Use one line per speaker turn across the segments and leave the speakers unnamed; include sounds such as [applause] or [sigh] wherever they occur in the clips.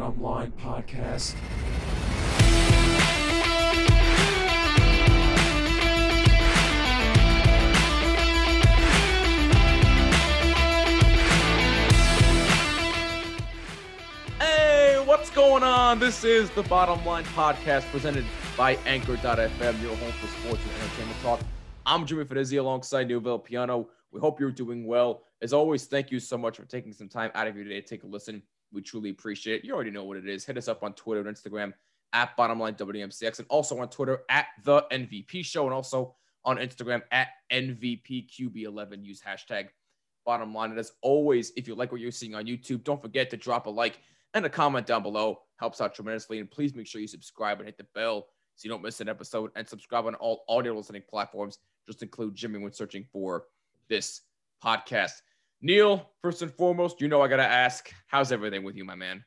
Bottom Line Podcast.
Hey, what's going on? This is the Bottom Line Podcast presented by Anchor.fm, your home for sports and entertainment talk. I'm Jimmy Fedizzi alongside Neil Villapiano. We hope you're doing well. As always, thank you so much for taking some time out of your day to take a listen. We truly appreciate it. You already know what it is. Hit us up on Twitter and Instagram at Bottomline WMCX and also on Twitter at the NVP Show and also on Instagram at NVPQB11. Use hashtag bottom line. And as always, if you like what you're seeing on YouTube, don't forget to drop a like and a comment down below. Helps out tremendously. And please make sure you subscribe and hit the bell so you don't miss an episode. And subscribe on all audio listening platforms. Just include Jimmy when searching for this podcast. Neil, first and foremost, you know I gotta ask, how's everything with you, my man?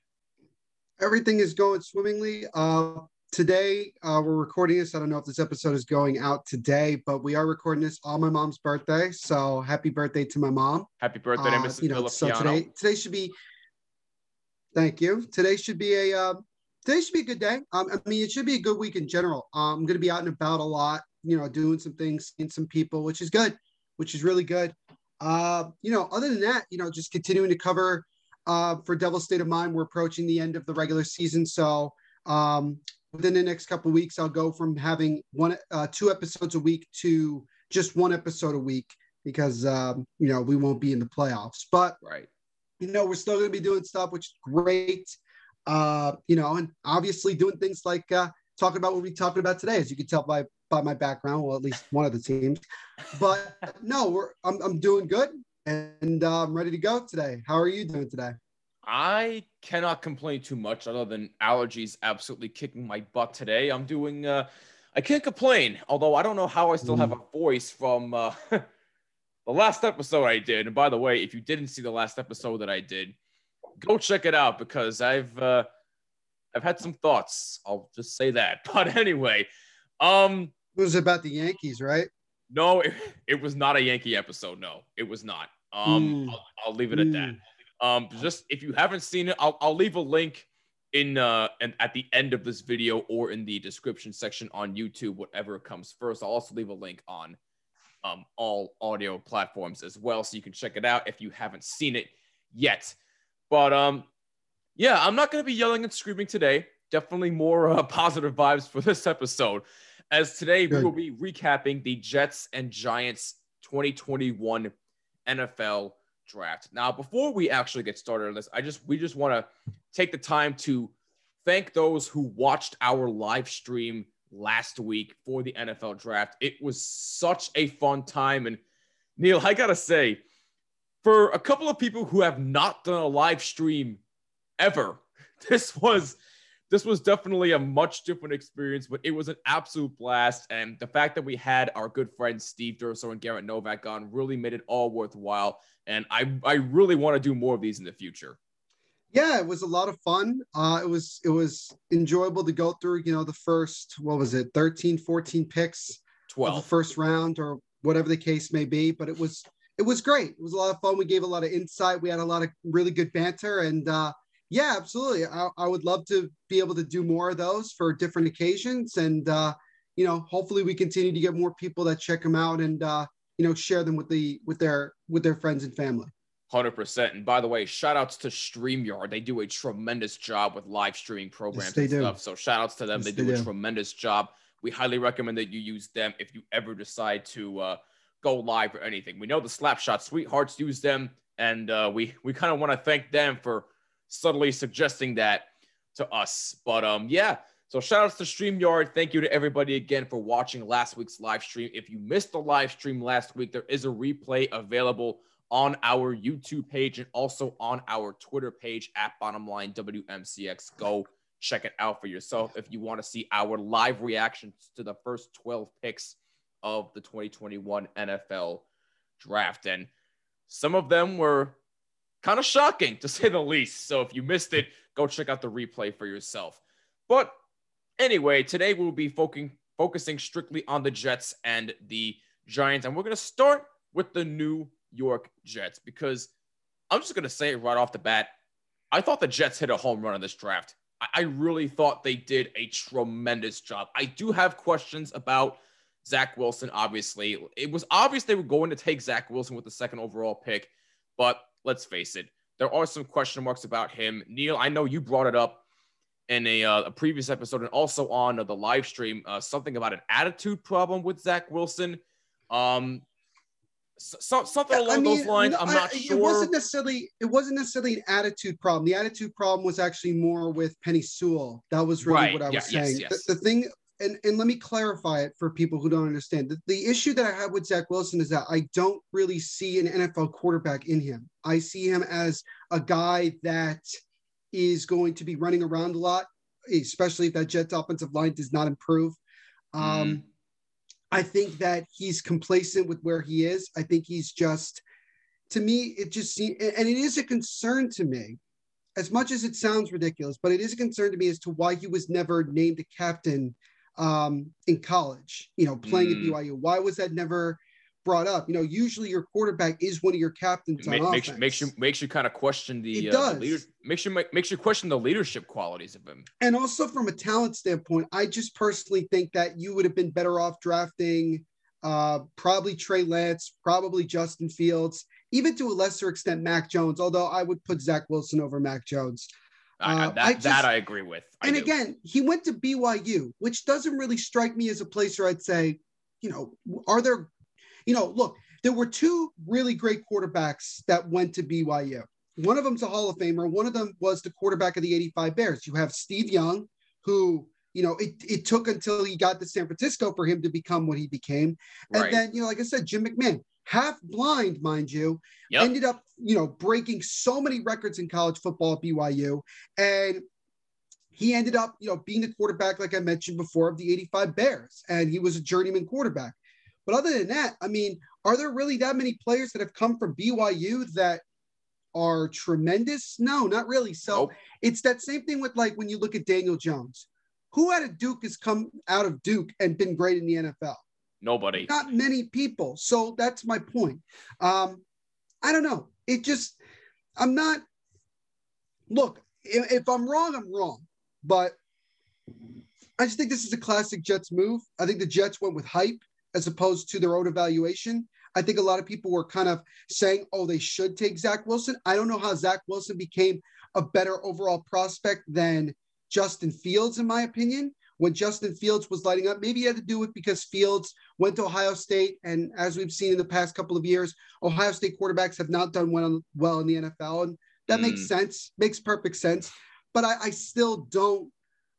Everything is going swimmingly. Uh, today uh, we're recording this. I don't know if this episode is going out today, but we are recording this on my mom's birthday. So happy birthday to my mom.
Happy birthday to
Uh,
Mrs.
you know, so today today should be. Thank you. Today should be a uh, today should be a good day. Um, I mean, it should be a good week in general. Um, I'm going to be out and about a lot. You know, doing some things, seeing some people, which is good, which is really good. Uh, you know, other than that, you know, just continuing to cover uh, for Devil's State of Mind. We're approaching the end of the regular season, so um, within the next couple of weeks, I'll go from having one, uh, two episodes a week to just one episode a week because um, you know we won't be in the playoffs. But
Right.
you know we're still going to be doing stuff, which is great. Uh, you know, and obviously doing things like uh, talking about what we're talking about today, as you can tell by by my background, well, at least one of the teams. But no, we're I'm I'm doing good and uh, I'm ready to go today. How are you doing today?
I cannot complain too much other than allergies absolutely kicking my butt today. I'm doing uh I can't complain, although I don't know how I still have a voice from uh [laughs] the last episode I did. And by the way, if you didn't see the last episode that I did, go check it out because I've uh I've had some thoughts. I'll just say that. [laughs] But anyway, um
It was about the Yankees, right?
no, it, it was not a Yankee episode. No, it was not. Um
Mm.
I'll, I'll leave it at that. Um, just if you haven't seen it, I'll, I'll leave a link in uh and at the end of this video or in the description section on YouTube, whatever comes first. I'll also leave a link on um all audio platforms as well, so you can check it out if you haven't seen it yet. But um, yeah, I'm not gonna be yelling and screaming today. Definitely more uh, [laughs] positive vibes for this episode, as today we will be recapping the Jets and Giants 2021 NFL draft. Now, before we actually get started on this, I just we just want to take the time to thank those who watched our live stream last week for the NFL draft. It was such a fun time and Neil, I got to say for a couple of people who have not done a live stream ever, [laughs] this was this was definitely a much different experience, but it was an absolute blast. And the fact that we had our good friends Steve Durso and Garrett Novak on really made it all worthwhile. And I, I really want to do more of these in the future.
Yeah, it was a lot of fun. Uh, it was it was enjoyable to go through, you know, the first, what was it, 13, 14 picks of the
12.
first round or whatever the case may be. But it was it was great. It was a lot of fun. We gave a lot of insight. We had a lot of really good banter. And uh, yeah, absolutely. I, I would love to be able to do more of those for different occasions. And uh, you know, hopefully we continue to get more people that check them out and uh, you know, share them with the with their with their friends and family.
100%. And by the way, shout outs to StreamYard. They do a tremendous job with live streaming programs
they
and
do.
stuff. So shout outs to them.
Yes,
they
they
do a
do.
tremendous job. We highly recommend that you use them if you ever decide to uh, go live or anything. We know the Slapshot Sweethearts use them, and uh, we we kind of want to thank them for subtly suggesting that to us. But um, yeah. So shout outs to StreamYard. Thank you to everybody again for watching last week's live stream. If you missed the live stream last week, there is a replay available on our YouTube page and also on our Twitter page at Bottomline WMCX. Go check it out for yourself if you want to see our live reactions to the first 12 picks of the 2021 NFL draft. And some of them were kind of shocking to say the least. So if you missed it, go check out the replay for yourself. But anyway, today we'll be focusing focusing strictly on the Jets and the Giants, and we're gonna start with the New York Jets because I'm just gonna say it right off the bat. I thought the Jets hit a home run in this draft. I, I really thought they did a tremendous job. I do have questions about Zach Wilson, obviously. It was obvious they were going to take Zach Wilson with the second overall pick, but let's face it, there are some question marks about him. Neil, I know you brought it up in a, uh, a previous episode and also on uh, the live stream, uh, something about an attitude problem with Zach Wilson. Um, so, something along I mean, those lines. I'm not I, sure.
It wasn't necessarily. It wasn't necessarily an attitude problem. The attitude problem was actually more with Penei Sewell. That was really right. what I was yeah, saying. Yes, yes. The, the, thing, and and let me clarify it for people who don't understand. The, the issue that I have with Zach Wilson is that I don't really see an NFL quarterback in him. I see him as a guy that is going to be running around a lot, especially if that Jets offensive line does not improve. Um, mm. I think that he's complacent with where he is. I think he's just, to me, it just seems, and it is a concern to me, as much as it sounds ridiculous, but it is a concern to me as to why he was never named a captain um, in college, you know, playing mm. at BYU. Why was that never brought up. You know, usually your quarterback is one of your captains.
Make, makes, makes you makes you kind of question the, it uh, does. The makes you makes you question the leadership qualities of him.
And also from a talent standpoint, I just personally think that you would have been better off drafting uh, probably Trey Lance, probably Justin Fields, even to a lesser extent Mac Jones. Although I would put Zach Wilson over Mac Jones.
Uh, that, I just, that I agree with.
I and again, he went to BYU, which doesn't really strike me as a place where I'd say, you know, are there you know, look, there were two really great quarterbacks that went to BYU. One of them's a Hall of Famer. One of them was the quarterback of the 85 Bears. You have Steve Young, who, you know, it, it took until he got to San Francisco for him to become what he became. And right. then, you know, like I said, Jim McMahon, half blind, mind you, yep. ended up, you know, breaking so many records in college football at BYU. And he ended up, you know, being the quarterback, like I mentioned before, of the 85 Bears. And he was a journeyman quarterback. But other than that, I mean, are there really that many players that have come from BYU that are tremendous? No, not really. So nope. it's that same thing with like when you look at Daniel Jones. Who out of Duke has come out of Duke and been great in the NFL?
Nobody.
Not many people. So that's my point. Um, I don't know. It just, I'm not, look, if, I'm wrong, I'm wrong. But I just think this is a classic Jets move. I think the Jets went with hype as opposed to their own evaluation. I think a lot of people were kind of saying, oh, they should take Zach Wilson. I don't know how Zach Wilson became a better overall prospect than Justin Fields, in my opinion. When Justin Fields was lighting up, maybe he had to do it because Fields went to Ohio State. And as we've seen in the past couple of years, Ohio State quarterbacks have not done well, well in the NFL. And that mm. makes sense, makes perfect sense. But I, I still don't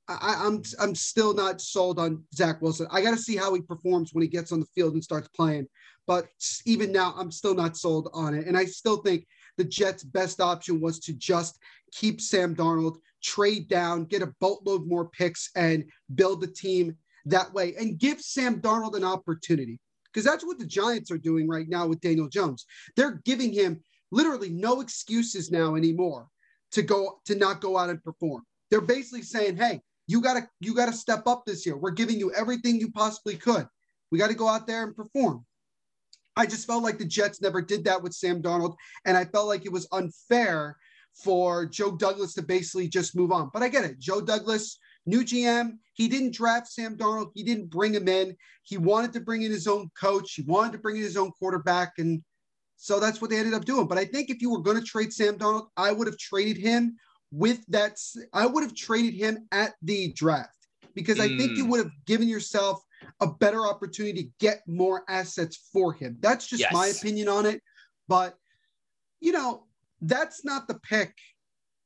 I, I'm, I'm still not sold on Zach Wilson. I got to see how he performs when he gets on the field and starts playing. But even now, I'm still not sold on it. And I still think the Jets' best option was to just keep Sam Darnold, trade down, get a boatload more picks, and build the team that way, and give Sam Darnold an opportunity. Because that's what the Giants are doing right now with Daniel Jones. They're giving him literally no excuses now anymore to go to not go out and perform. They're basically saying, "Hey, you gotta you gotta step up this year. We're giving you everything you possibly could. We got to go out there and perform. I just felt like the Jets never did that with Sam Darnold, and I felt like it was unfair for Joe Douglas to basically just move on. But I get it. Joe Douglas, new GM, he didn't draft Sam Darnold. He didn't bring him in. He wanted to bring in his own coach. He wanted to bring in his own quarterback, and so that's what they ended up doing. But I think if you were going to trade Sam Darnold, I would have traded him with that, I would have traded him at the draft because I think you mm. would have given yourself a better opportunity to get more assets for him. That's just yes. my opinion on it. But, you know, that's not the pick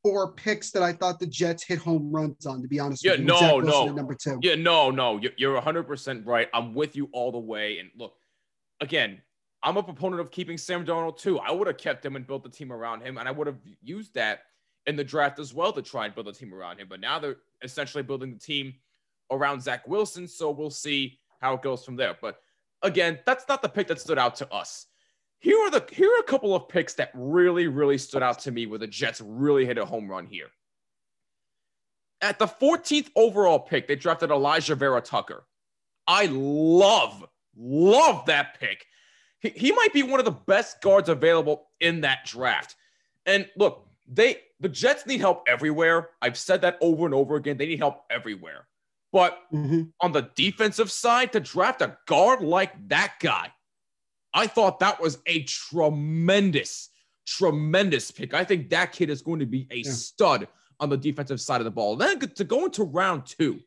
or picks that I thought the Jets hit home runs on, to be honest
yeah,
with you.
No, no. Number two. Yeah, no, no. You're 100% right. I'm with you all the way. And look, again, I'm a proponent of keeping Sam Darnold too. I would have kept him and built the team around him, and I would have used that in the draft as well to try and build a team around him. But now they're essentially building the team around Zach Wilson. So we'll see how it goes from there. But again, that's not the pick that stood out to us. Here are the here are a couple of picks that really, really stood out to me where the Jets really hit a home run here. At the 14th overall pick, they drafted Alijah Vera-Tucker. I love, love that pick. He, he might be one of the best guards available in that draft. And look, they the Jets need help everywhere. I've said that over and over again. They need help everywhere. But mm-hmm. on the defensive side, to draft a guard like that guy, I thought that was a tremendous, tremendous pick. I think that kid is going to be a yeah. stud on the defensive side of the ball. Then to go into round two.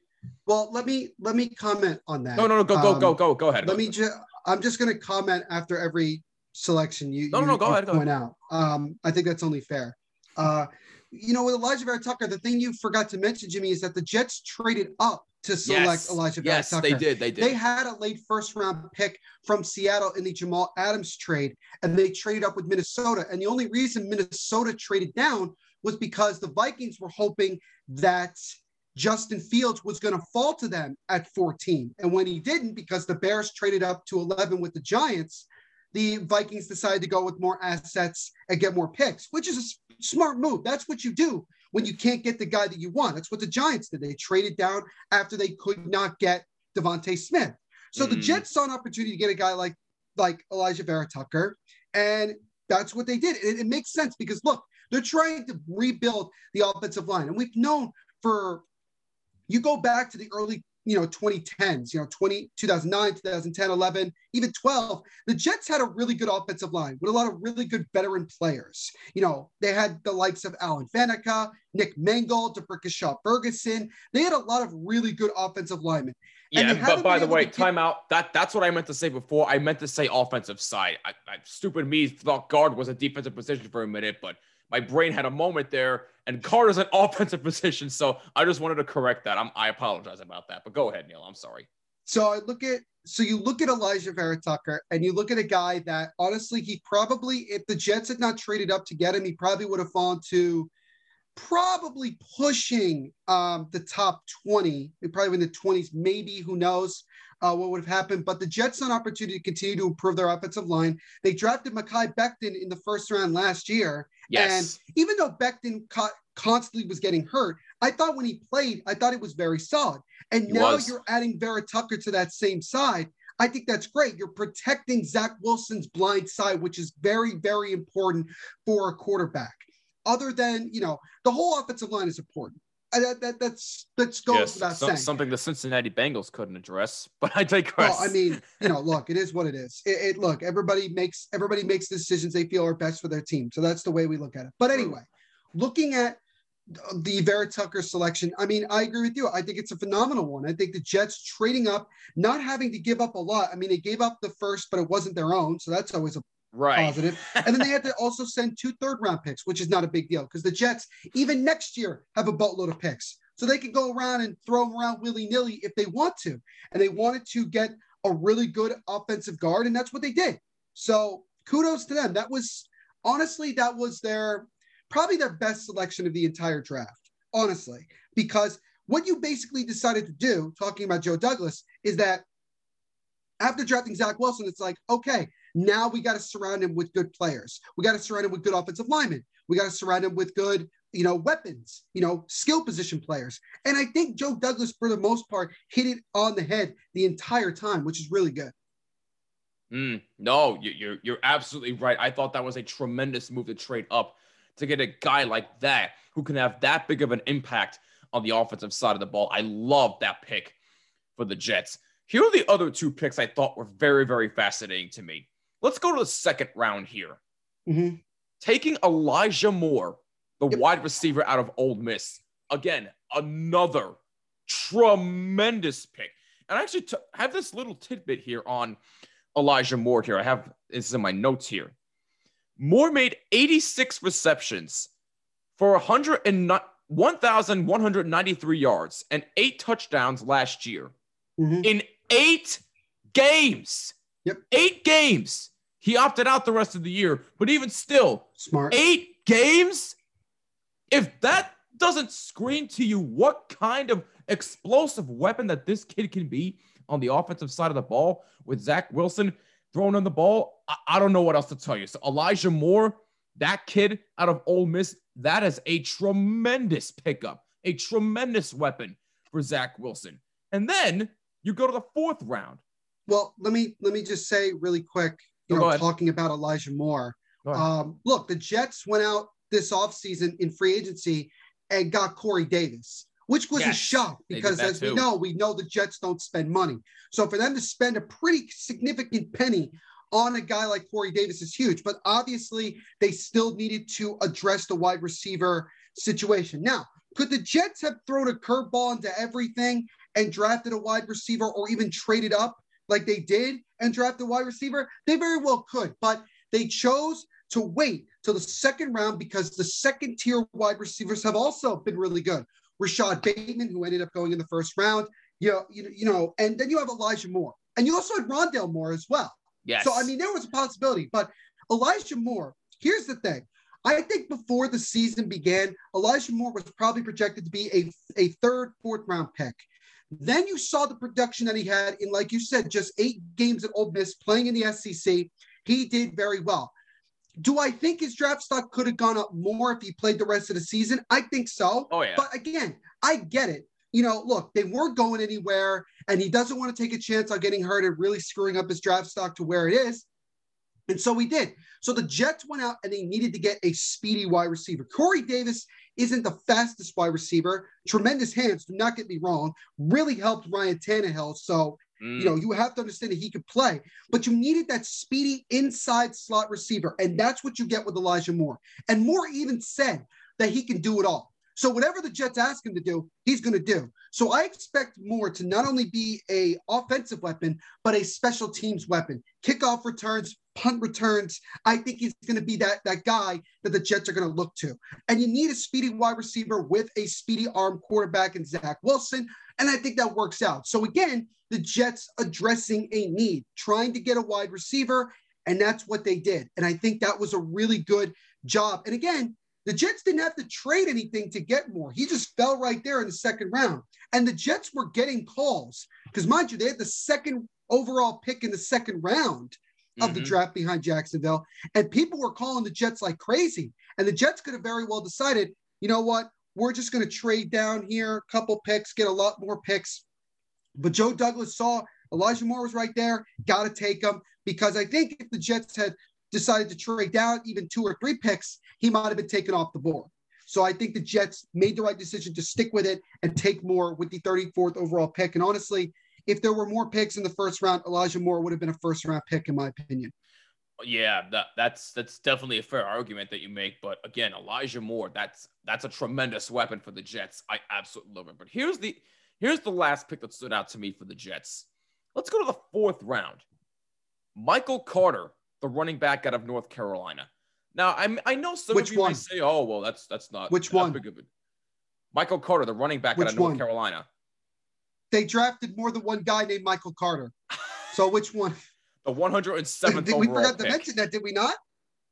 Well, let me let me comment on that.
No, no, no, go, go, um, go, go, go ahead.
Let me just. I'm just going to comment after every selection you.
No,
you,
no, no, go ahead. Go
point
ahead.
out. Um, I think that's only fair. Uh, you know, with Alijah Vera Tucker, the thing you forgot to mention, Jimmy, is that the Jets traded up to select
yes.
Alijah Vera
yes,
Tucker.
they did. They did.
They had a late first round pick from Seattle in the Jamal Adams trade, and they traded up with Minnesota. And the only reason Minnesota traded down was because the Vikings were hoping that Justin Fields was going to fall to them at 14. And when he didn't, because the Bears traded up to 11 with the Giants, the Vikings decided to go with more assets and get more picks, which is a smart move. That's what you do when you can't get the guy that you want. That's what the Giants did. They traded down after they could not get DeVonta Smith. So mm. the Jets saw an opportunity to get a guy like like Alijah Vera Tucker, and that's what they did. It, it makes sense because look, they're trying to rebuild the offensive line, and we've known for you go back to the early you know 2010s you know 20 2009 2010 11 even 12 the jets had a really good offensive line with a lot of really good veteran players you know they had the likes of alan faneca nick mangold D'Brickashaw ferguson they had a lot of really good offensive linemen
yeah, but by the way, timeout. That that's what I meant to say before. I meant to say offensive side. I, I stupid me thought guard was a defensive position for a minute, but my brain had a moment there, and Carter's an [laughs] offensive position. So I just wanted to correct that. I'm, I apologize about that. But go ahead, Neil. I'm sorry.
So I look at so you look at Alijah Vera Tucker, and you look at a guy that honestly he probably if the Jets had not traded up to get him, he probably would have fallen to probably pushing um, the top 20, probably in the 20s, maybe, who knows uh, what would have happened. But the Jets saw an opportunity to continue to improve their offensive line. They drafted Mekhi Becton in the first round last year.
Yes.
And even though Becton co- constantly was getting hurt, I thought when he played, I thought it was very solid. And he now was. you're adding Vera Tucker to that same side. I think that's great. You're protecting Zach Wilson's blind side, which is very, very important for a quarterback. Other than, you know, the whole offensive line is important that, that that's that's goes yes, without so, saying.
Something the Cincinnati Bengals couldn't address, [laughs] but I digress.
Well, I mean, you know, look, it is what it is. It, it, look, everybody makes everybody makes decisions they feel are best for their team, so that's the way we look at it. But anyway, looking at the Vera Tucker selection, I mean, I agree with you. I think it's a phenomenal one. I think the Jets trading up, not having to give up a lot. I mean, they gave up the first, but it wasn't their own, so that's always a
right.
positive. and then they had to also send two third round picks, which is not a big deal because the Jets, even next year, have a boatload of picks. So they could go around and throw them around willy nilly if they want to. And they wanted to get a really good offensive guard, and that's what they did. So kudos to them. That was honestly, that was their probably their best selection of the entire draft, honestly, because what you basically decided to do, talking about Joe Douglas, is that after drafting Zach Wilson, it's like, okay, now we got to surround him with good players. We got to surround him with good offensive linemen. We got to surround him with good, you know, weapons, you know, skill position players. And I think Joe Douglas, for the most part, hit it on the head the entire time, which is really good.
Mm, no, you're you're absolutely right. I thought that was a tremendous move to trade up to get a guy like that who can have that big of an impact on the offensive side of the ball. I love that pick for the Jets. Here are the other two picks I thought were very, very fascinating to me. Let's go to the second round here.
Mm-hmm.
Taking Elijah Moore, the yep. wide receiver out of Ole Miss. Again, another tremendous pick. And I actually t- have this little tidbit here on Elijah Moore here. I have this is in my notes here. Moore made 86 receptions for 1,193 yards and eight touchdowns last year mm-hmm. in eight games.
Yep.
Eight games. He opted out the rest of the year, but even still,
smart.
Eight games. If that doesn't scream to you what kind of explosive weapon that this kid can be on the offensive side of the ball with Zach Wilson throwing on the ball, I, I don't know what else to tell you. So Elijah Moore, that kid out of Ole Miss, that is a tremendous pickup, a tremendous weapon for Zach Wilson. And then you go to the fourth round.
Well, let me let me just say really quick, you know, talking about Elijah Moore. Um, look, the Jets went out this offseason in free agency and got Corey Davis, which was yes, a shock because, as too. we know, we know the Jets don't spend money. So for them to spend a pretty significant penny on a guy like Corey Davis is huge. But obviously, they still needed to address the wide receiver situation. Now, could the Jets have thrown a curveball into everything and drafted a wide receiver or even traded up like they did and draft a wide receiver? They very well could, but they chose to wait till the second round because the second tier wide receivers have also been really good. Rashod Bateman, who ended up going in the first round, you know, you, you know, and then you have Elijah Moore, and you also had Rondale Moore as well.
Yes.
So I mean, there was a possibility, but Elijah Moore. Here's the thing: I think before the season began, Elijah Moore was probably projected to be a, a third, fourth round pick. Then you saw the production that he had in, like you said, just eight games at Ole Miss playing in the SEC. He did very well. Do I think his draft stock could have gone up more if he played the rest of the season? I think so.
Oh, yeah.
But again, I get it. You know, look, they weren't going anywhere, and he doesn't want to take a chance on getting hurt and really screwing up his draft stock to where it is. And so we did. So the Jets went out and they needed to get a speedy wide receiver. Corey Davis isn't the fastest wide receiver. Tremendous hands, do not get me wrong. Really helped Ryan Tannehill. So, mm. you know, you have to understand that he could play, but you needed that speedy inside slot receiver. And that's what you get with Elijah Moore. And Moore even said that he can do it all. So whatever the Jets ask him to do, he's going to do. So I expect Moore to not only be a offensive weapon, but a special teams weapon. Kickoff returns, punt returns. I think he's going to be that, that guy that the Jets are going to look to. And you need a speedy wide receiver with a speedy arm quarterback in Zach Wilson. And I think that works out. So again, the Jets addressing a need, trying to get a wide receiver. And that's what they did. And I think that was a really good job. And again, the Jets didn't have to trade anything to get Moore. He just fell right there in the second round. And the Jets were getting calls because, mind you, they had the second overall pick in the second round of mm-hmm. the draft behind Jacksonville. And people were calling the Jets like crazy. And the Jets could have very well decided, you know what? We're just going to trade down here, a couple picks, get a lot more picks. But Joe Douglas saw Elijah Moore was right there, got to take him because I think if the Jets had decided to trade down even two or three picks, he might have been taken off the board. So I think the Jets made the right decision to stick with it and take Moore with the 34th overall pick. And honestly, if there were more picks in the first round, Elijah Moore would have been a first round pick, in my opinion.
Yeah, that, that's that's definitely a fair argument that you make. But again, Elijah Moore, that's that's a tremendous weapon for the Jets. I absolutely love it. But here's the here's the last pick that stood out to me for the Jets. Let's go to the fourth round. Michael Carter the running back out of North Carolina. Now, I'm, I know some Which of you one? may say, "Oh, well, that's that's not
Which one?
Of a... Michael Carter, the running back which out of North one? Carolina.
They drafted more than one guy named Michael Carter. [laughs] So which one?
the 107th
did,
We
forgot
pick.
to mention that, did we not?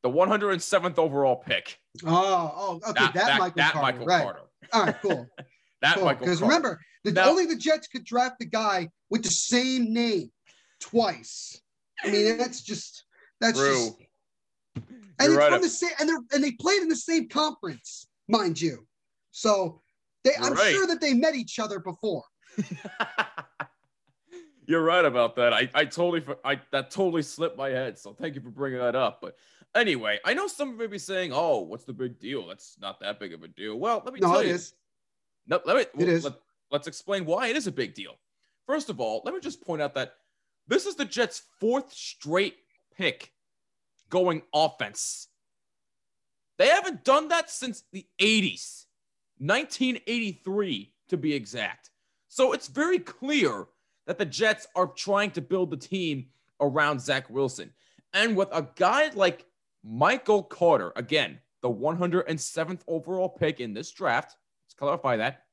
The 107th overall pick.
Oh, oh, okay, that, that, that Michael that Carter. Michael right. Carter. All right, cool. [laughs]
that cool. Michael
Because remember, the, now, only the Jets could draft the guy with the same name twice. I mean, that's just that's True. just and right from the same and they and they played in the same conference, mind you. So they You're I'm right. sure that they met each other before. [laughs]
You're right about that. I, I totally I that totally slipped my head. So thank you for bringing that up. But anyway, I know some may be saying, "Oh, what's the big deal? That's not that big of a deal." Well, let me no, tell you. Is. No, let me.
It well, is. Let,
let's explain why it is a big deal. First of all, let me just point out that this is the Jets' fourth straight pick going offense. They haven't done that since the 80s, 1983 to be exact. So it's very clear that the Jets are trying to build the team around Zach Wilson. And with a guy like Michael Carter, again, the 107th overall pick in this draft, let's clarify that.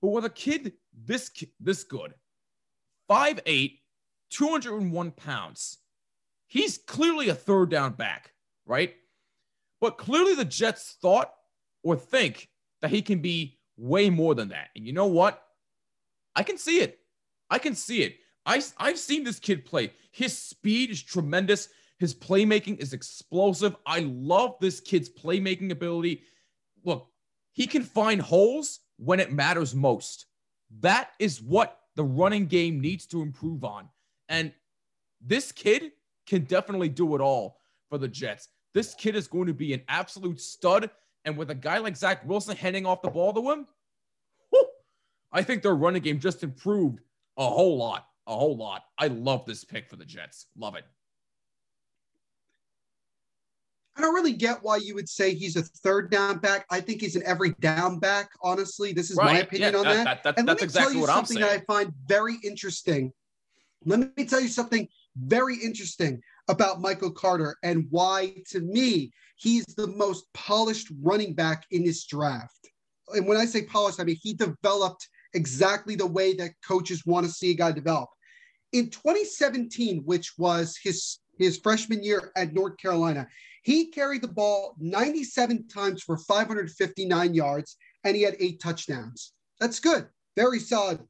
But with a kid this this good, 5'8, 201 pounds, he's clearly a third down back, right? But clearly the Jets thought or think that he can be way more than that. And you know what? I can see it. I can see it. I, I've seen this kid play. His speed is tremendous. His playmaking is explosive. I love this kid's playmaking ability. Look, he can find holes when it matters most. That is what the running game needs to improve on. And this kid can definitely do it all for the Jets. this kid is going to be an absolute stud. And with a guy like Zach Wilson handing off the ball to him, whew, I think their running game just improved a whole lot. A whole lot. I love this pick for the Jets. Love it.
I don't really get why you would say he's a third down back. I think he's an every down back. Honestly, this is right. my opinion
yeah,
on that.
that, that, that that's exactly what I'm saying.
That I find very interesting. Let me tell you something very interesting about Michael Carter and why, to me, he's the most polished running back in this draft. And when I say polished, I mean he developed exactly the way that coaches want to see a guy develop. In 2017, which was his his freshman year at North Carolina, he carried the ball 97 times for 559 yards and he had eight touchdowns. That's good. Very solid.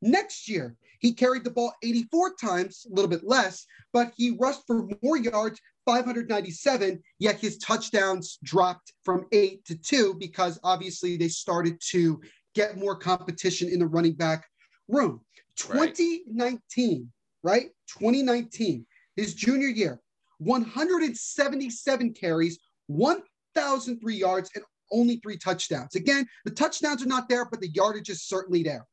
Next year, he carried the ball 84 times, a little bit less, but he rushed for more yards, 597, yet his touchdowns dropped from eight to two because obviously they started to get more competition in the running back room. 2019, right? right? 2019, his junior year, 177 carries, 1,003 yards, and only three touchdowns. Again, the touchdowns are not there, but the yardage is certainly there.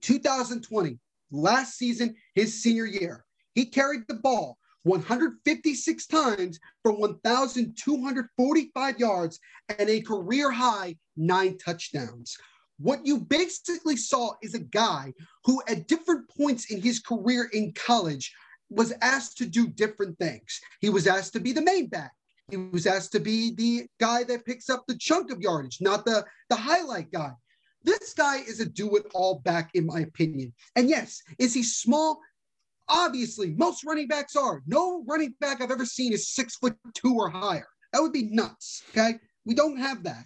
2020, last season, his senior year, he carried the ball 156 times for 1,245 yards and a career high nine touchdowns. What you basically saw is a guy who, at different points in his career in college, was asked to do different things. He was asked to be the main back. He was asked to be the guy that picks up the chunk of yardage, not the, the highlight guy. This guy is a do it all back, in my opinion. And yes, is he small? Obviously, most running backs are. No running back I've ever seen is six foot two or higher. That would be nuts. Okay. We don't have that.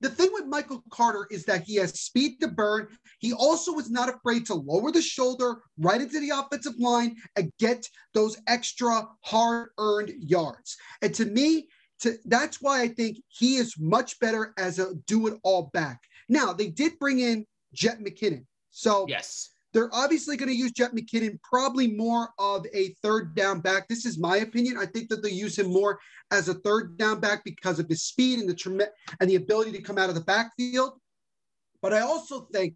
The thing with Michael Carter is that he has speed to burn. He also is not afraid to lower the shoulder right into the offensive line and get those extra hard earned yards. And to me, to, that's why I think he is much better as a do it all back. Now, they did bring in Jet McKinnon. So,
yes,
they're obviously going to use Jet McKinnon probably more of a third down back. This is my opinion. I think that they use him more as a third down back because of his speed and the and the ability to come out of the backfield. But I also think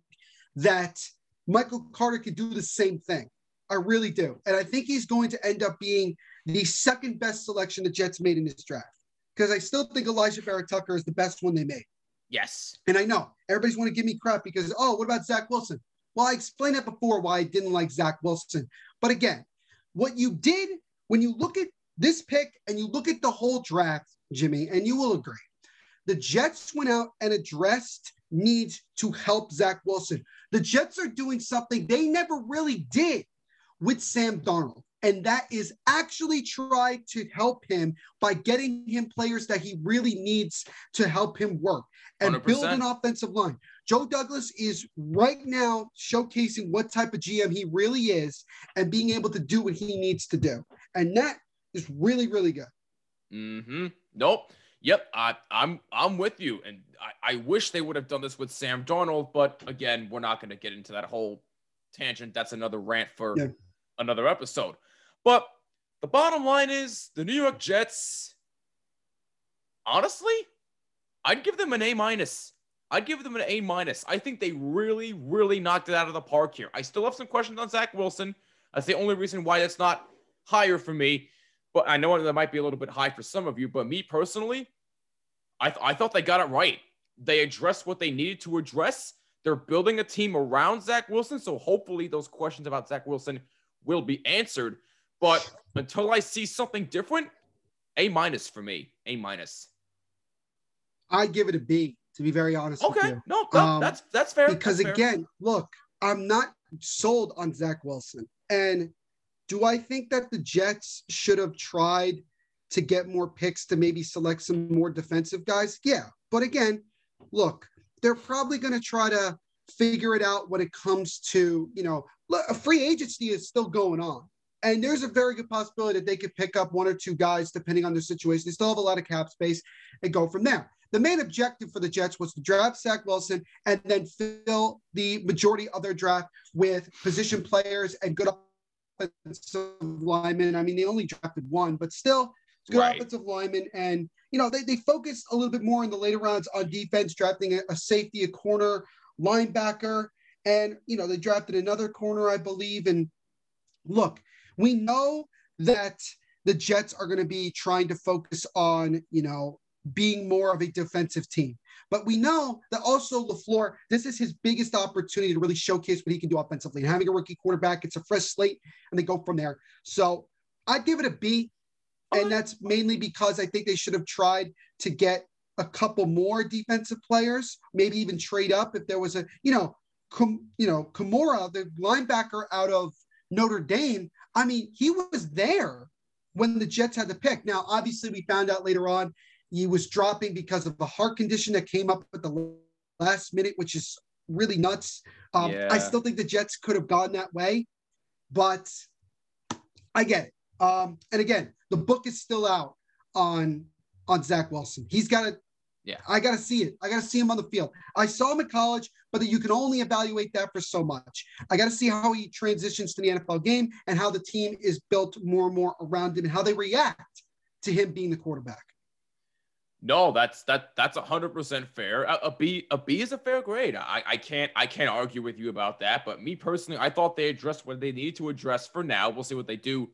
that Michael Carter can do the same thing. I really do. And I think he's going to end up being the second best selection the Jets made in this draft. Because I still think Alijah Vera Tucker is the best one they made.
Yes.
And I know everybody's want to give me crap because, oh, what about Zach Wilson? Well, I explained that before why I didn't like Zach Wilson. But again, what you did when you look at this pick and you look at the whole draft, Jimmy, and you will agree, the Jets went out and addressed needs to help Zach Wilson. The Jets are doing something they never really did with Sam Darnold and that is actually try to help him by getting him players that he really needs to help him work and 100%. build an offensive line. Joe Douglas is right now showcasing what type of GM he really is and being able to do what he needs to do. And that is really, really good.
Mm-hmm. Nope. Yep. I, I'm I'm with you. And I, I wish they would have done this with Sam Darnold, but again, we're not going to get into that whole tangent. That's another rant for yeah. another episode. But the bottom line is the New York Jets, honestly, I'd give them an A minus. I'd give them an A minus. I think they really, really knocked it out of the park here. I still have some questions on Zach Wilson. That's the only reason why that's not higher for me. But I know that might be a little bit high for some of you. But me personally, I, th- I thought they got it right. They addressed what they needed to address. They're building a team around Zach Wilson. So hopefully those questions about Zach Wilson will be answered. But until I see something different, A minus for me. A minus.
I give it a B. To be very honest.
Okay, no, no um, that's that's fair.
Because
that's
again, fair. look, I'm not sold on Zach Wilson. And do I think that the Jets should have tried to get more picks to maybe select some more defensive guys? Yeah. But again, look, they're probably going to try to figure it out when it comes to, you know, a free agency is still going on. And there's a very good possibility that they could pick up one or two guys depending on their situation. They still have a lot of cap space and go from there. The main objective for the Jets was to draft Zach Wilson and then fill the majority of their draft with position players and good offensive linemen. I mean, they only drafted one, but still, It's good
Right.
offensive lineman. And, you know, they, they focused a little bit more in the later rounds on defense, drafting a, a safety, a corner, linebacker. And, you know, they drafted another corner, I believe. And look, we know that the Jets are going to be trying to focus on, you know, being more of a defensive team. But we know that also LaFleur, this is his biggest opportunity to really showcase what he can do offensively. And having a rookie quarterback, it's a fresh slate, and they go from there. So I'd give it a B. And that's mainly because I think they should have tried to get a couple more defensive players, maybe even trade up if there was a, you know, you know, Koramoah, the linebacker out of Notre Dame. I mean, he was there when the Jets had the pick. Now, obviously, we found out later on he was dropping because of a heart condition that came up at the last minute, which is really nuts. Um,
Yeah.
I still think the Jets could have gone that way, but I get it. Um, and again, the book is still out on on Zach Wilson. He's got to.
Yeah.
I got to see it. I got to see him on the field. I saw him in college, but you can only evaluate that for so much. I got to see how he transitions to the NFL game and how the team is built more and more around him and how they react to him being the quarterback.
No, that's that that's a hundred percent fair. A, a B a B is a fair grade. I, I can't I can't argue with you about that. But me personally, I thought they addressed what they needed to address for now. We'll see what they do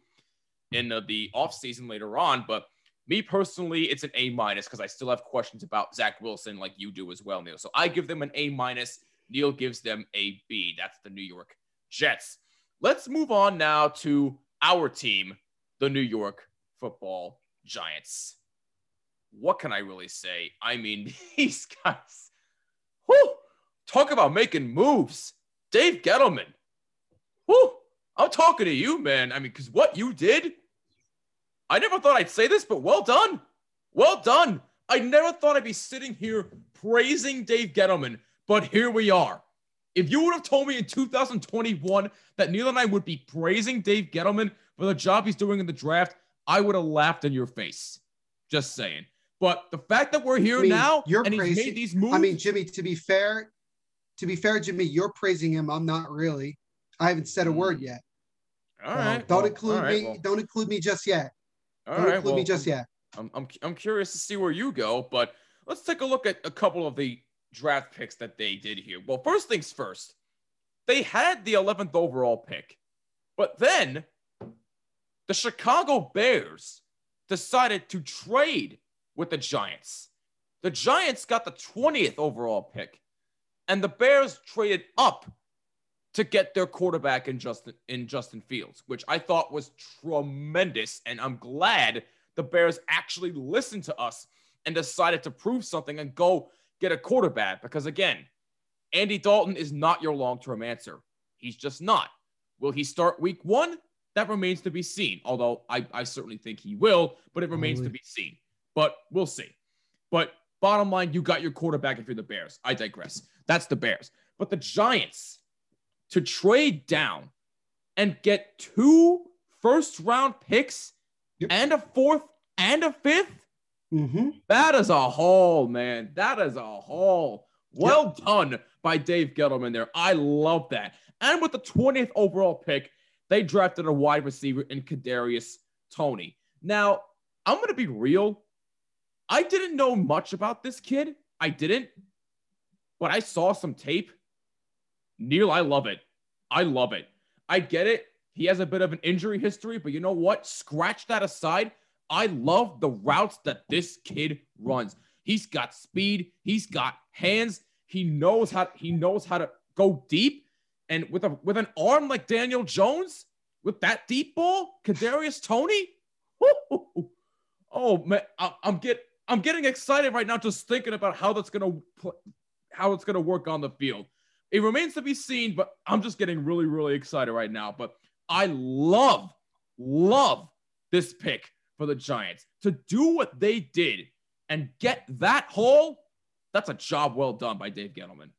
in the, the off season later on. But me personally, it's an A minus because I still have questions about Zach Wilson, like you do as well, Neil. So I give them an A minus. Neil gives them a B. That's the New York Jets. Let's move on now to our team, the New York Football Giants what can I really say? I mean, [laughs] these guys, whoo, talk about making moves. Dave Gettleman, whoo, I'm talking to you, man. I mean, because what you did, I never thought I'd say this, but well done. Well done. I never thought I'd be sitting here praising Dave Gettleman, but here we are. If you would have told me in 2021 that Neil and I would be praising Dave Gettleman for the job he's doing in the draft, I would have laughed in your face. Just saying. But the fact that we're here
I mean,
now
you're
and he's made these moves.
I mean, Jimmy, to be fair, to be fair, Jimmy, you're praising him. I'm not really. I haven't said a hmm. word yet.
All
right.
Right.
don't
well,
include
right,
me.
well,
Don't include me just yet.
All right,
include me just yet.
I'm, I'm, I'm curious to see where you go, but let's take a look at a couple of the draft picks that they did here. Well, first things first, they had the 11th overall pick, but then the Chicago Bears decided to trade with the Giants. The Giants got the 20th overall pick, and the Bears traded up to get their quarterback in Justin in Justin Fields, which I thought was tremendous, and I'm glad the Bears actually listened to us and decided to prove something and go get a quarterback. Because again, Andy Dalton is not your long term answer. He's just not. Will he start week one? That remains to be seen. Although I, I certainly think he will, but it remains to be seen. But we'll see. But bottom line, you got your quarterback if you're the Bears. I digress. That's the Bears. But the Giants to trade down and get two first round picks
Yep.
and a fourth and a fifth.
hmm
That is a haul, man. That is a haul. Well done by Dave Gettleman there. I love that. And with the 20th overall pick, they drafted a wide receiver in Kadarius Toney. Now, I'm going to be real. I didn't know much about this kid. I didn't. But I saw some tape. Neil, I love it. I love it. I get it. He has a bit of an injury history, but you know what? Scratch that aside. I love the routes that this kid runs. He's got speed. He's got hands. He knows how he knows how to go deep. And with a with an arm like Daniel Jones, with that deep ball, Kadarius Toney. [laughs] Oh man, I, I'm get I'm getting excited right now just thinking about how that's gonna pl- how it's gonna work on the field. It remains to be seen, but I'm just getting really really excited right now. But I love love this pick for the Giants to do what they did and get that haul. That's a job well done by Dave Gettleman.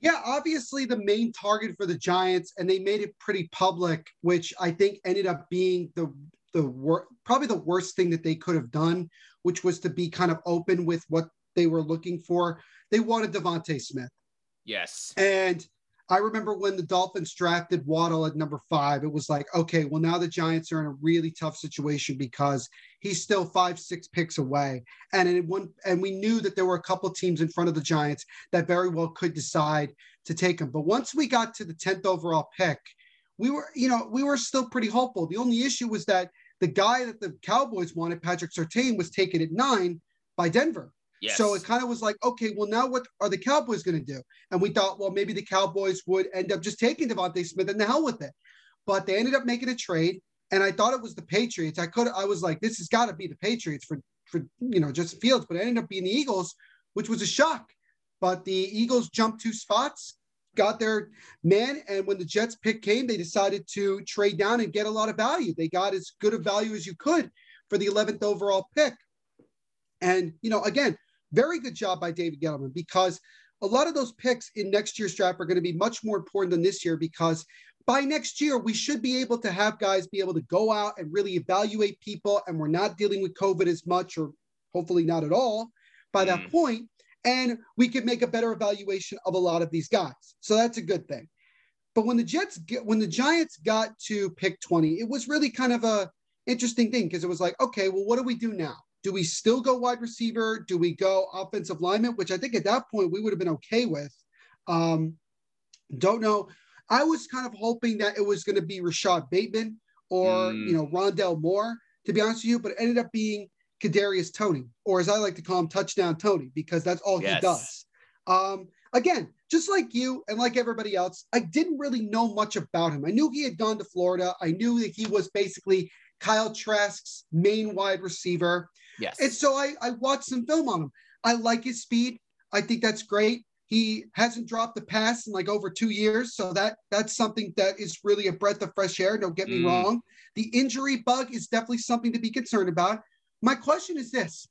Yeah, obviously the main target for the Giants, and they made it pretty public, which I think ended up being the the wor- probably the worst thing that they could have done, which was to be kind of open with what they were looking for. They wanted Devonte Smith,
Yes.
and I remember when the Dolphins drafted Waddle at number five, it was like, okay, well, now the Giants are in a really tough situation because he's still five, six picks away. And in one, and we knew that there were a couple teams in front of the Giants that very well could decide to take him. But once we got to the 10th overall pick, we were, you know, we were still pretty hopeful. The only issue was that the guy that the Cowboys wanted, Patrick Surtain, was taken at nine by Denver. Yes. So it kind of was like, okay, well, now what are the Cowboys going to do? And we thought, well, maybe the Cowboys would end up just taking DeVonta Smith and the hell with it. But they ended up making a trade. And I thought it was the Patriots. I could, I was like, this has got to be the Patriots for, for, you know, just Fields, but it ended up being the Eagles, which was a shock. But the Eagles jumped two spots, got their man. And when the Jets pick came, they decided to trade down and get a lot of value. They got as good a value as you could for the 11th overall pick. And, you know, again, very good job by David Gettleman because a lot of those picks in next year's draft are going to be much more important than this year because by next year, we should be able to have guys be able to go out and really evaluate people, and we're not dealing with COVID as much, or hopefully not at all by that mm. point, And we could make a better evaluation of a lot of these guys. So that's a good thing. But when the Jets get, when the Giants got to pick 20, it was really kind of a interesting thing because it was like, okay, well, what do we do now? Do we still go wide receiver? Do we go offensive lineman? Which I think at that point we would have been okay with. Um, don't know. I was kind of hoping that it was going to be Rashod Bateman or mm. you know Rondale Moore, to be honest with you, but it ended up being Kadarius Toney, or as I like to call him, Touchdown Toney, because that's all yes. he does. Um, again, just like you and like everybody else, I didn't really know much about him. I knew he had gone to Florida. I knew that he was basically Kyle Trask's main wide receiver.
Yes.
And so I, I watched some film on him. I like his speed. I think that's great. He hasn't dropped the pass in like over two years. So that that's something that is really a breath of fresh air. Don't get me mm. wrong. The injury bug is definitely something to be concerned about. My question is this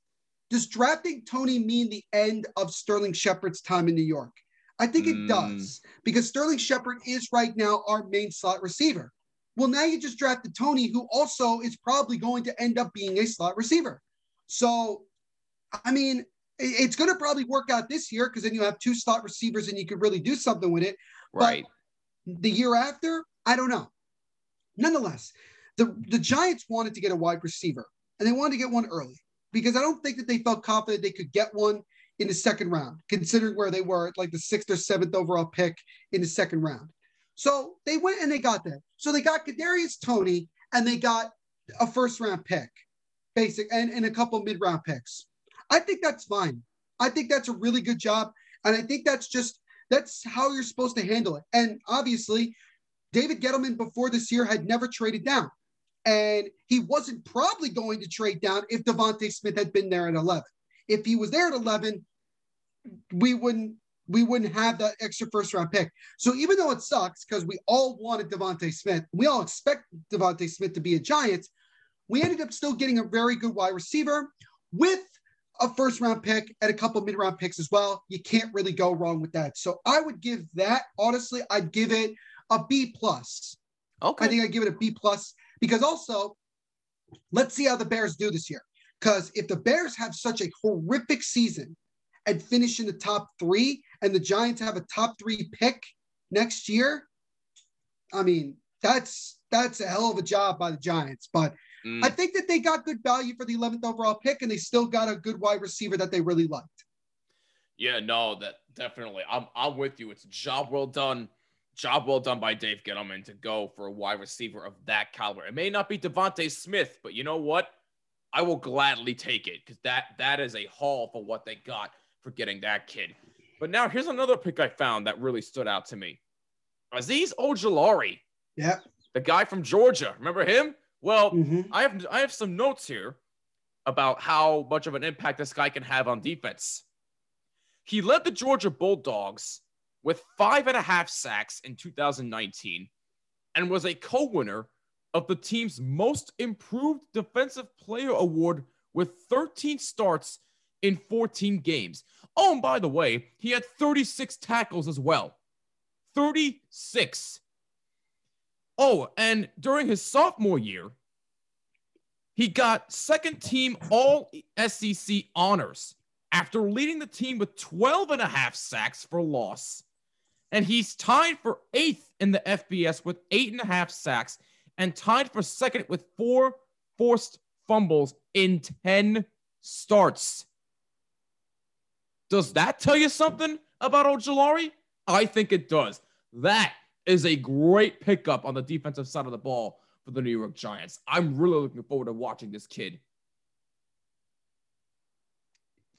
Does drafting Toney mean the end of Sterling Shepard's time in New York? I think it mm. does because Sterling Shepard is right now our main slot receiver. Well, now you just drafted Toney, who also is probably going to end up being a slot receiver. So, I mean, it's going to probably work out this year because then you have two slot receivers and you could really do something with it.
Right.
But the year after, I don't know. Nonetheless, the, the Giants wanted to get a wide receiver and they wanted to get one early because I don't think that they felt confident they could get one in the second round, considering where they were like the sixth or seventh overall pick in the second round. So they went and they got that. So they got Kadarius Toney and they got a first round pick basic and, and a couple mid round picks. I think that's fine. I think that's a really good job. And I think that's just that's how you're supposed to handle it. And obviously, David Gettleman before this year had never traded down. And he wasn't probably going to trade down if DeVonta Smith had been there at 11. If he was there at 11, we wouldn't we wouldn't have that extra first round pick. So even though it sucks because we all wanted DeVonta Smith, we all expect DeVonta Smith to be a Giant, we ended up still getting a very good wide receiver with a first round pick and a couple mid round picks as well. You can't really go wrong with that. So I would give that honestly, I'd give it a B plus.
Okay.
I think I'd give it a B plus because also let's see how the Bears do this year. Because if the Bears have such a horrific season and finish in the top three, and the Giants have a top three pick next year, I mean, that's that's a hell of a job by the Giants. But Mm. I think that they got good value for the 11th overall pick, and they still got a good wide receiver that they really liked.
Yeah, no, that definitely. I'm I'm with you. It's a job well done. Job well done by Dave Gettleman to go for a wide receiver of that caliber. It may not be DeVonta Smith, but you know what? I will gladly take it because that that is a haul for what they got for getting that kid. But now here's another pick I found that really stood out to me. Azeez Ojulari.
Yeah.
The guy from Georgia. Remember him? Well, mm-hmm. I have I have some notes here about how much of an impact this guy can have on defense. He led the Georgia Bulldogs with five and a half sacks in 2019 and was a co-winner of the team's most improved defensive player award with 13 starts in 14 games. Oh, and by the way, he had 36 tackles as well. 36. Oh, and during his sophomore year, he got second team all SEC honors after leading the team with 12 and a half sacks for loss And he's tied for eighth in the FBS with eight and a half sacks and tied for second with four forced fumbles in 10 starts. Does that tell you something about Ojulari? I think it does. That is a great pickup on the defensive side of the ball for the New York Giants. I'm really looking forward to watching this kid.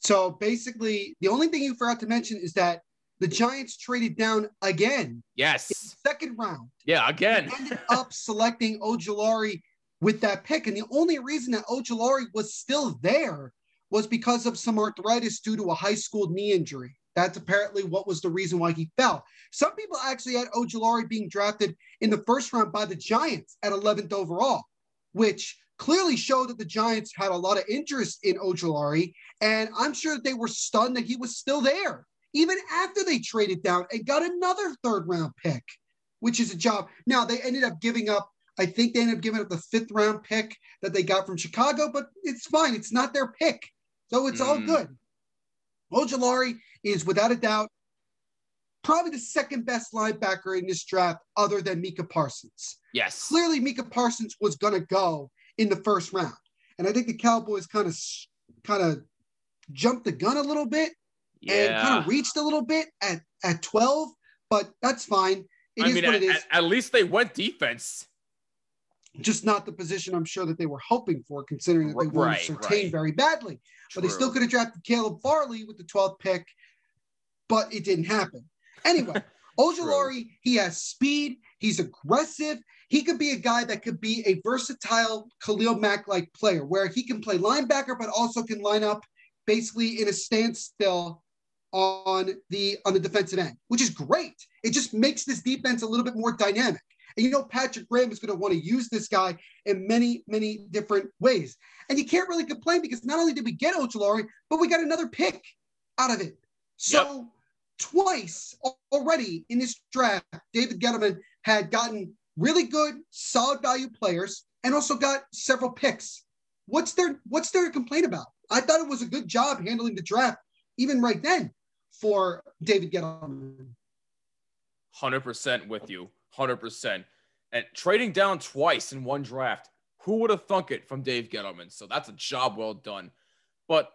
So basically, the only thing you forgot to mention is that the Giants traded down again.
Yes.
second round.
Yeah, again.
ended up selecting Ojulari with that pick. And the only reason that Ojulari was still there was because of some arthritis due to a high school knee injury. That's apparently what was the reason why he fell. Some people actually had Ojulari being drafted in the first round by the Giants at 11th overall, which clearly showed that the Giants had a lot of interest in Ojulari. And I'm sure that they were stunned that he was still there, even after they traded down and got another third round pick, which is a job. Now, they ended up giving up, I think they ended up giving up the fifth round pick that they got from Chicago, but it's fine. It's not their pick. So it's mm. all good. Ojulari is without a doubt probably the second best linebacker in this draft other than Micah Parsons.
Yes.
Clearly, Micah Parsons was going to go in the first round. And I think the Cowboys kind of kind of jumped the gun a little bit yeah. and kind of reached a little bit at, at 12, but that's fine. It I is
mean,
what
at,
it is.
At, least they went defense.
Just not the position I'm sure that they were hoping for, considering that they wanted right, Surtain right. very badly. True. But they still could have drafted Caleb Farley with the 12th pick, but it didn't happen. Anyway, [laughs] Ojulari, he has speed, he's aggressive. He could be a guy that could be a versatile Khalil Mack like player where he can play linebacker, but also can line up basically in a standstill on the on the defensive end, which is great. It just makes this defense a little bit more dynamic. And you know, Patrick Graham is going to want to use this guy in many, many different ways. And you can't really complain because not only did we get Ojulari, but we got another pick out of it. So yep. twice already in this draft, David Gettleman had gotten really good, solid value players and also got several picks. What's there? What's there to complain about? I thought it was a good job handling the draft, even right then, for David Gettleman.
Hundred percent with you. Hundred percent. And trading down twice in one draft. Who would have thunk it from Dave Gettleman? So that's a job well done. But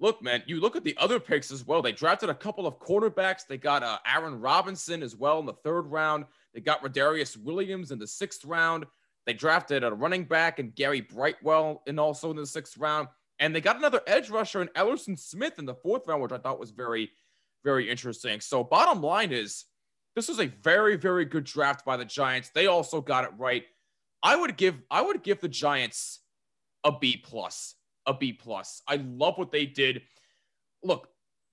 look, man, you look at the other picks as well. They drafted a couple of quarterbacks. They got uh, Aaron Robinson as well in the third round. They got Rodarius Williams in the sixth round. They drafted a running back and Gary Brightwell and also in the sixth round. And they got another edge rusher in Elerson Smith in the fourth round, which I thought was very, very interesting. So, bottom line is this was a very, very good draft by the Giants. They also got it right. I would give I would give the Giants a B plus. A B plus. I love what they did. Look,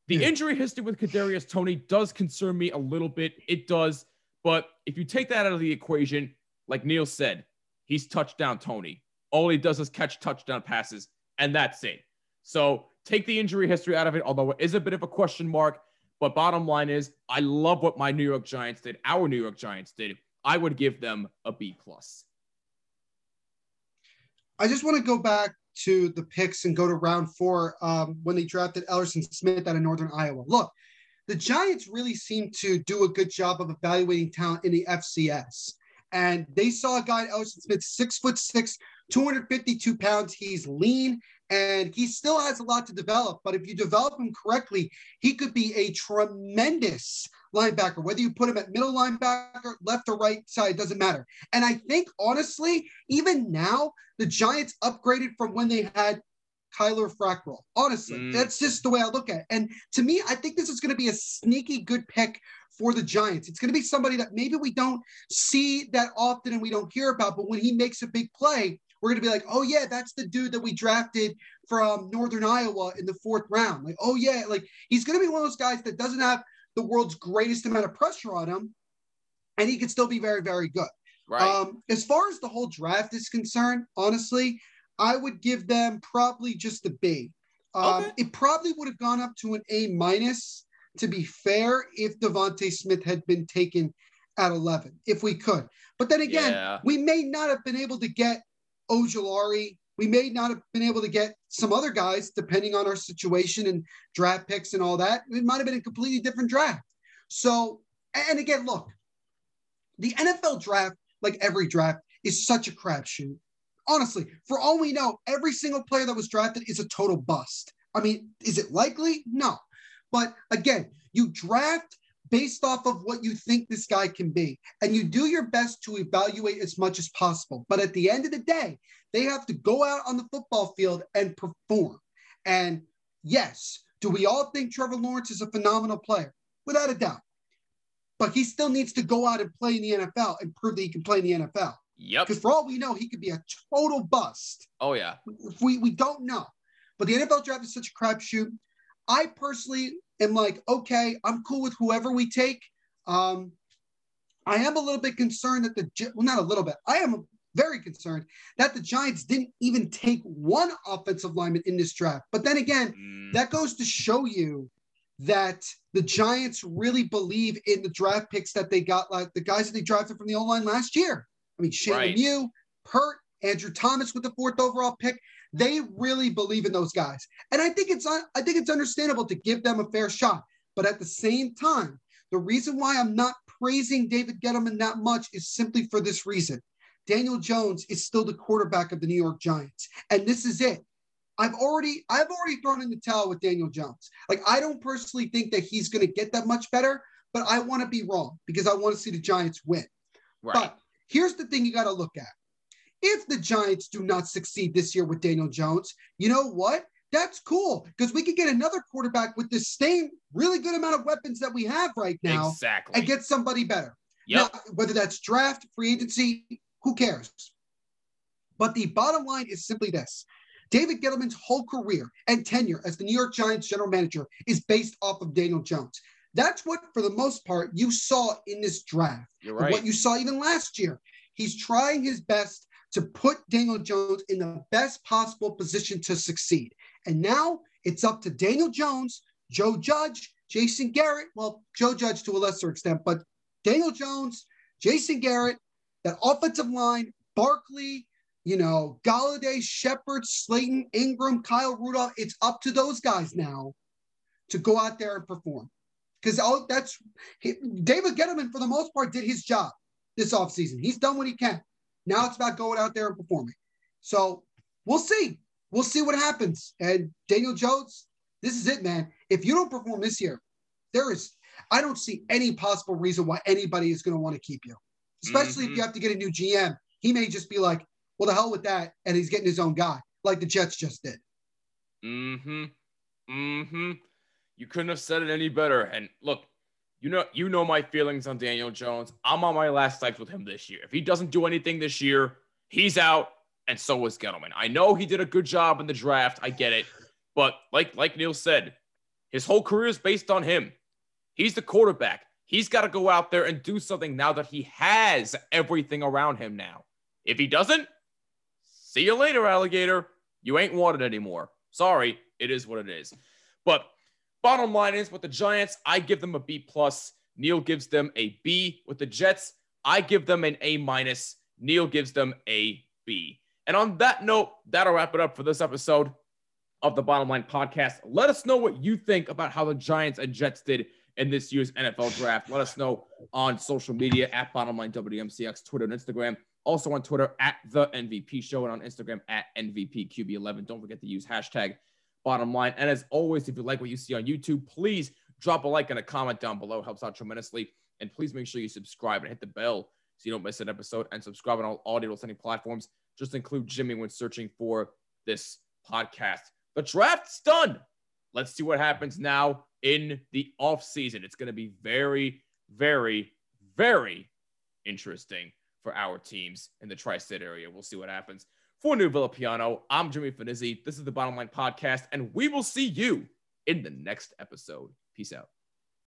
the hmm. injury history with Kadarius Toney does concern me a little bit. It does. But if you take that out of the equation, like Neil said, he's touchdown Toney. All he does is catch touchdown passes, and that's it. So take the injury history out of it, although it is a bit of a question mark. But bottom line is, I love what my New York Giants did. Our New York Giants did. I would give them a B plus.
I just want to go back to the picks and go to round four um, when they drafted Elerson Smith out of Northern Iowa. Look, the Giants really seem to do a good job of evaluating talent in the FCS. And they saw a guy, Elerson Smith, six foot six, 252 pounds. He's lean and he still has a lot to develop. But if you develop him correctly, he could be a tremendous linebacker, whether you put him at middle linebacker, left or right side, doesn't matter. And I think, honestly, even now, the Giants upgraded from when they had Kyler Fackrell. Honestly, mm. that's just the way I look at it. And to me, I think this is going to be a sneaky good pick for the Giants. It's going to be somebody that maybe we don't see that often and we don't hear about, but when he makes a big play, we're going to be like, oh, yeah, that's the dude that we drafted from Northern Iowa in the fourth round. Like, oh, yeah, like he's going to be one of those guys that doesn't have the world's greatest amount of pressure on him, and he could still be very, very good. Right. Um, as far as the whole draft is concerned, honestly, I would give them probably just a B. Um, okay. It probably would have gone up to an A minus, to be fair, if DeVonta Smith had been taken at 11, if we could. But then again, yeah. we may not have been able to get Ojulari. We may not have been able to get some other guys, depending on our situation and draft picks and all that. It might have been a completely different draft. So And again, look, the NFL draft, like every draft, is such a crapshoot. Honestly, for all we know, every single player that was drafted is a total bust. I mean, is it likely? No. But again, you draft based off of what you think this guy can be, and you do your best to evaluate as much as possible. But at the end of the day, they have to go out on the football field and perform. And yes, do we all think Trevor Lawrence is a phenomenal player? Without a doubt. But he still needs to go out and play in the NFL and prove that he can play in the NFL.
Yep.
Because for all we know, he could be a total bust.
Oh yeah.
If we we don't know. But the NFL draft is such a crapshoot. I personally am like, okay, I'm cool with whoever we take. Um, I am a little bit concerned that the well, not a little bit. I am very concerned that the Giants didn't even take one offensive lineman in this draft. But then again, mm. that goes to show you that the Giants really believe in the draft picks that they got, like the guys that they drafted from the O line last year. I mean, Shane right. Lemieux, Peart, Andrew Thomas with the fourth overall pick. They really believe in those guys, and I think it's I think it's understandable to give them a fair shot. But at the same time, the reason why I'm not praising David Gettleman that much is simply for this reason. Daniel Jones is still the quarterback of the New York Giants, and this is it. I've already I've already thrown in the towel with Daniel Jones. Like I don't personally think that he's going to get that much better, but I want to be wrong because I want to see the Giants win. Right. But here's the thing you got to look at. If the Giants do not succeed this year with Daniel Jones, you know what? That's cool because we could get another quarterback with the same really good amount of weapons that we have right now
exactly.
and get somebody better.
Yep.
Now, whether that's draft, free agency, who cares? But the bottom line is simply this David Gettleman's whole career and tenure as the New York Giants general manager is based off of Daniel Jones. That's what, for the most part, you saw in this draft.
You're right.
What you saw even last year. He's trying his best to put Daniel Jones in the best possible position to succeed. And now it's up to Daniel Jones, Joe Judge, Jason Garrett. Well, Joe Judge to a lesser extent, but Daniel Jones, Jason Garrett, that offensive line, Barkley, you know, Golladay, Shepard, Slayton, Ingram, Kyle Rudolph. It's up to those guys now to go out there and perform. Because oh, that's David Gettleman, for the most part, did his job this offseason. He's done what he can. Now it's about going out there and performing. So we'll see. We'll see what happens. And Daniel Jones, this is it, man. If you don't perform this year, there is, I don't see any possible reason why anybody is going to want to keep you, especially mm-hmm. if you have to get a new GM. He may just be like, well, the hell with that. And he's getting his own guy, like the Jets just did.
Mm hmm. Mm hmm. You couldn't have said it any better. And look, you know, you know my feelings on Daniel Jones. I'm on my last legs with him this year. If he doesn't do anything this year, he's out, and so is Gettleman. I know he did a good job in the draft. I get it, but like like Neil said, his whole career is based on him. He's the quarterback. He's got to go out there and do something now that he has everything around him now. If he doesn't, see you later, alligator. You ain't wanted anymore. Sorry, it is what it is. But Bottom line is with the Giants, I give them a B plus. Neil gives them a B. With the Jets, I give them an A minus. Neil gives them a B. And on that note, that'll wrap it up for this episode of the Bottom Line Podcast. Let us know what you think about how the Giants and Jets did in this year's NFL draft. Let us know on social media at Bottom Line WMCX, Twitter and Instagram. Also on Twitter at the MVP Show and on Instagram at NVPQB11. Don't forget to use hashtag bottom line. And as always, if you like what you see on YouTube, please drop a like and a comment down below. Helps out tremendously. And please make sure you subscribe and hit the bell so you don't miss an episode. And subscribe on all audio listening platforms. Just include Jimmy when searching for this podcast. The draft's done. Let's see what happens now in the off season. It's going to be very, very, very interesting for our teams in the tri-state area. We'll see what happens. For Neil Villapiano, I'm Jimmy Finizzi. This is the Bottom Line Podcast, and we will see you in the next episode. Peace out.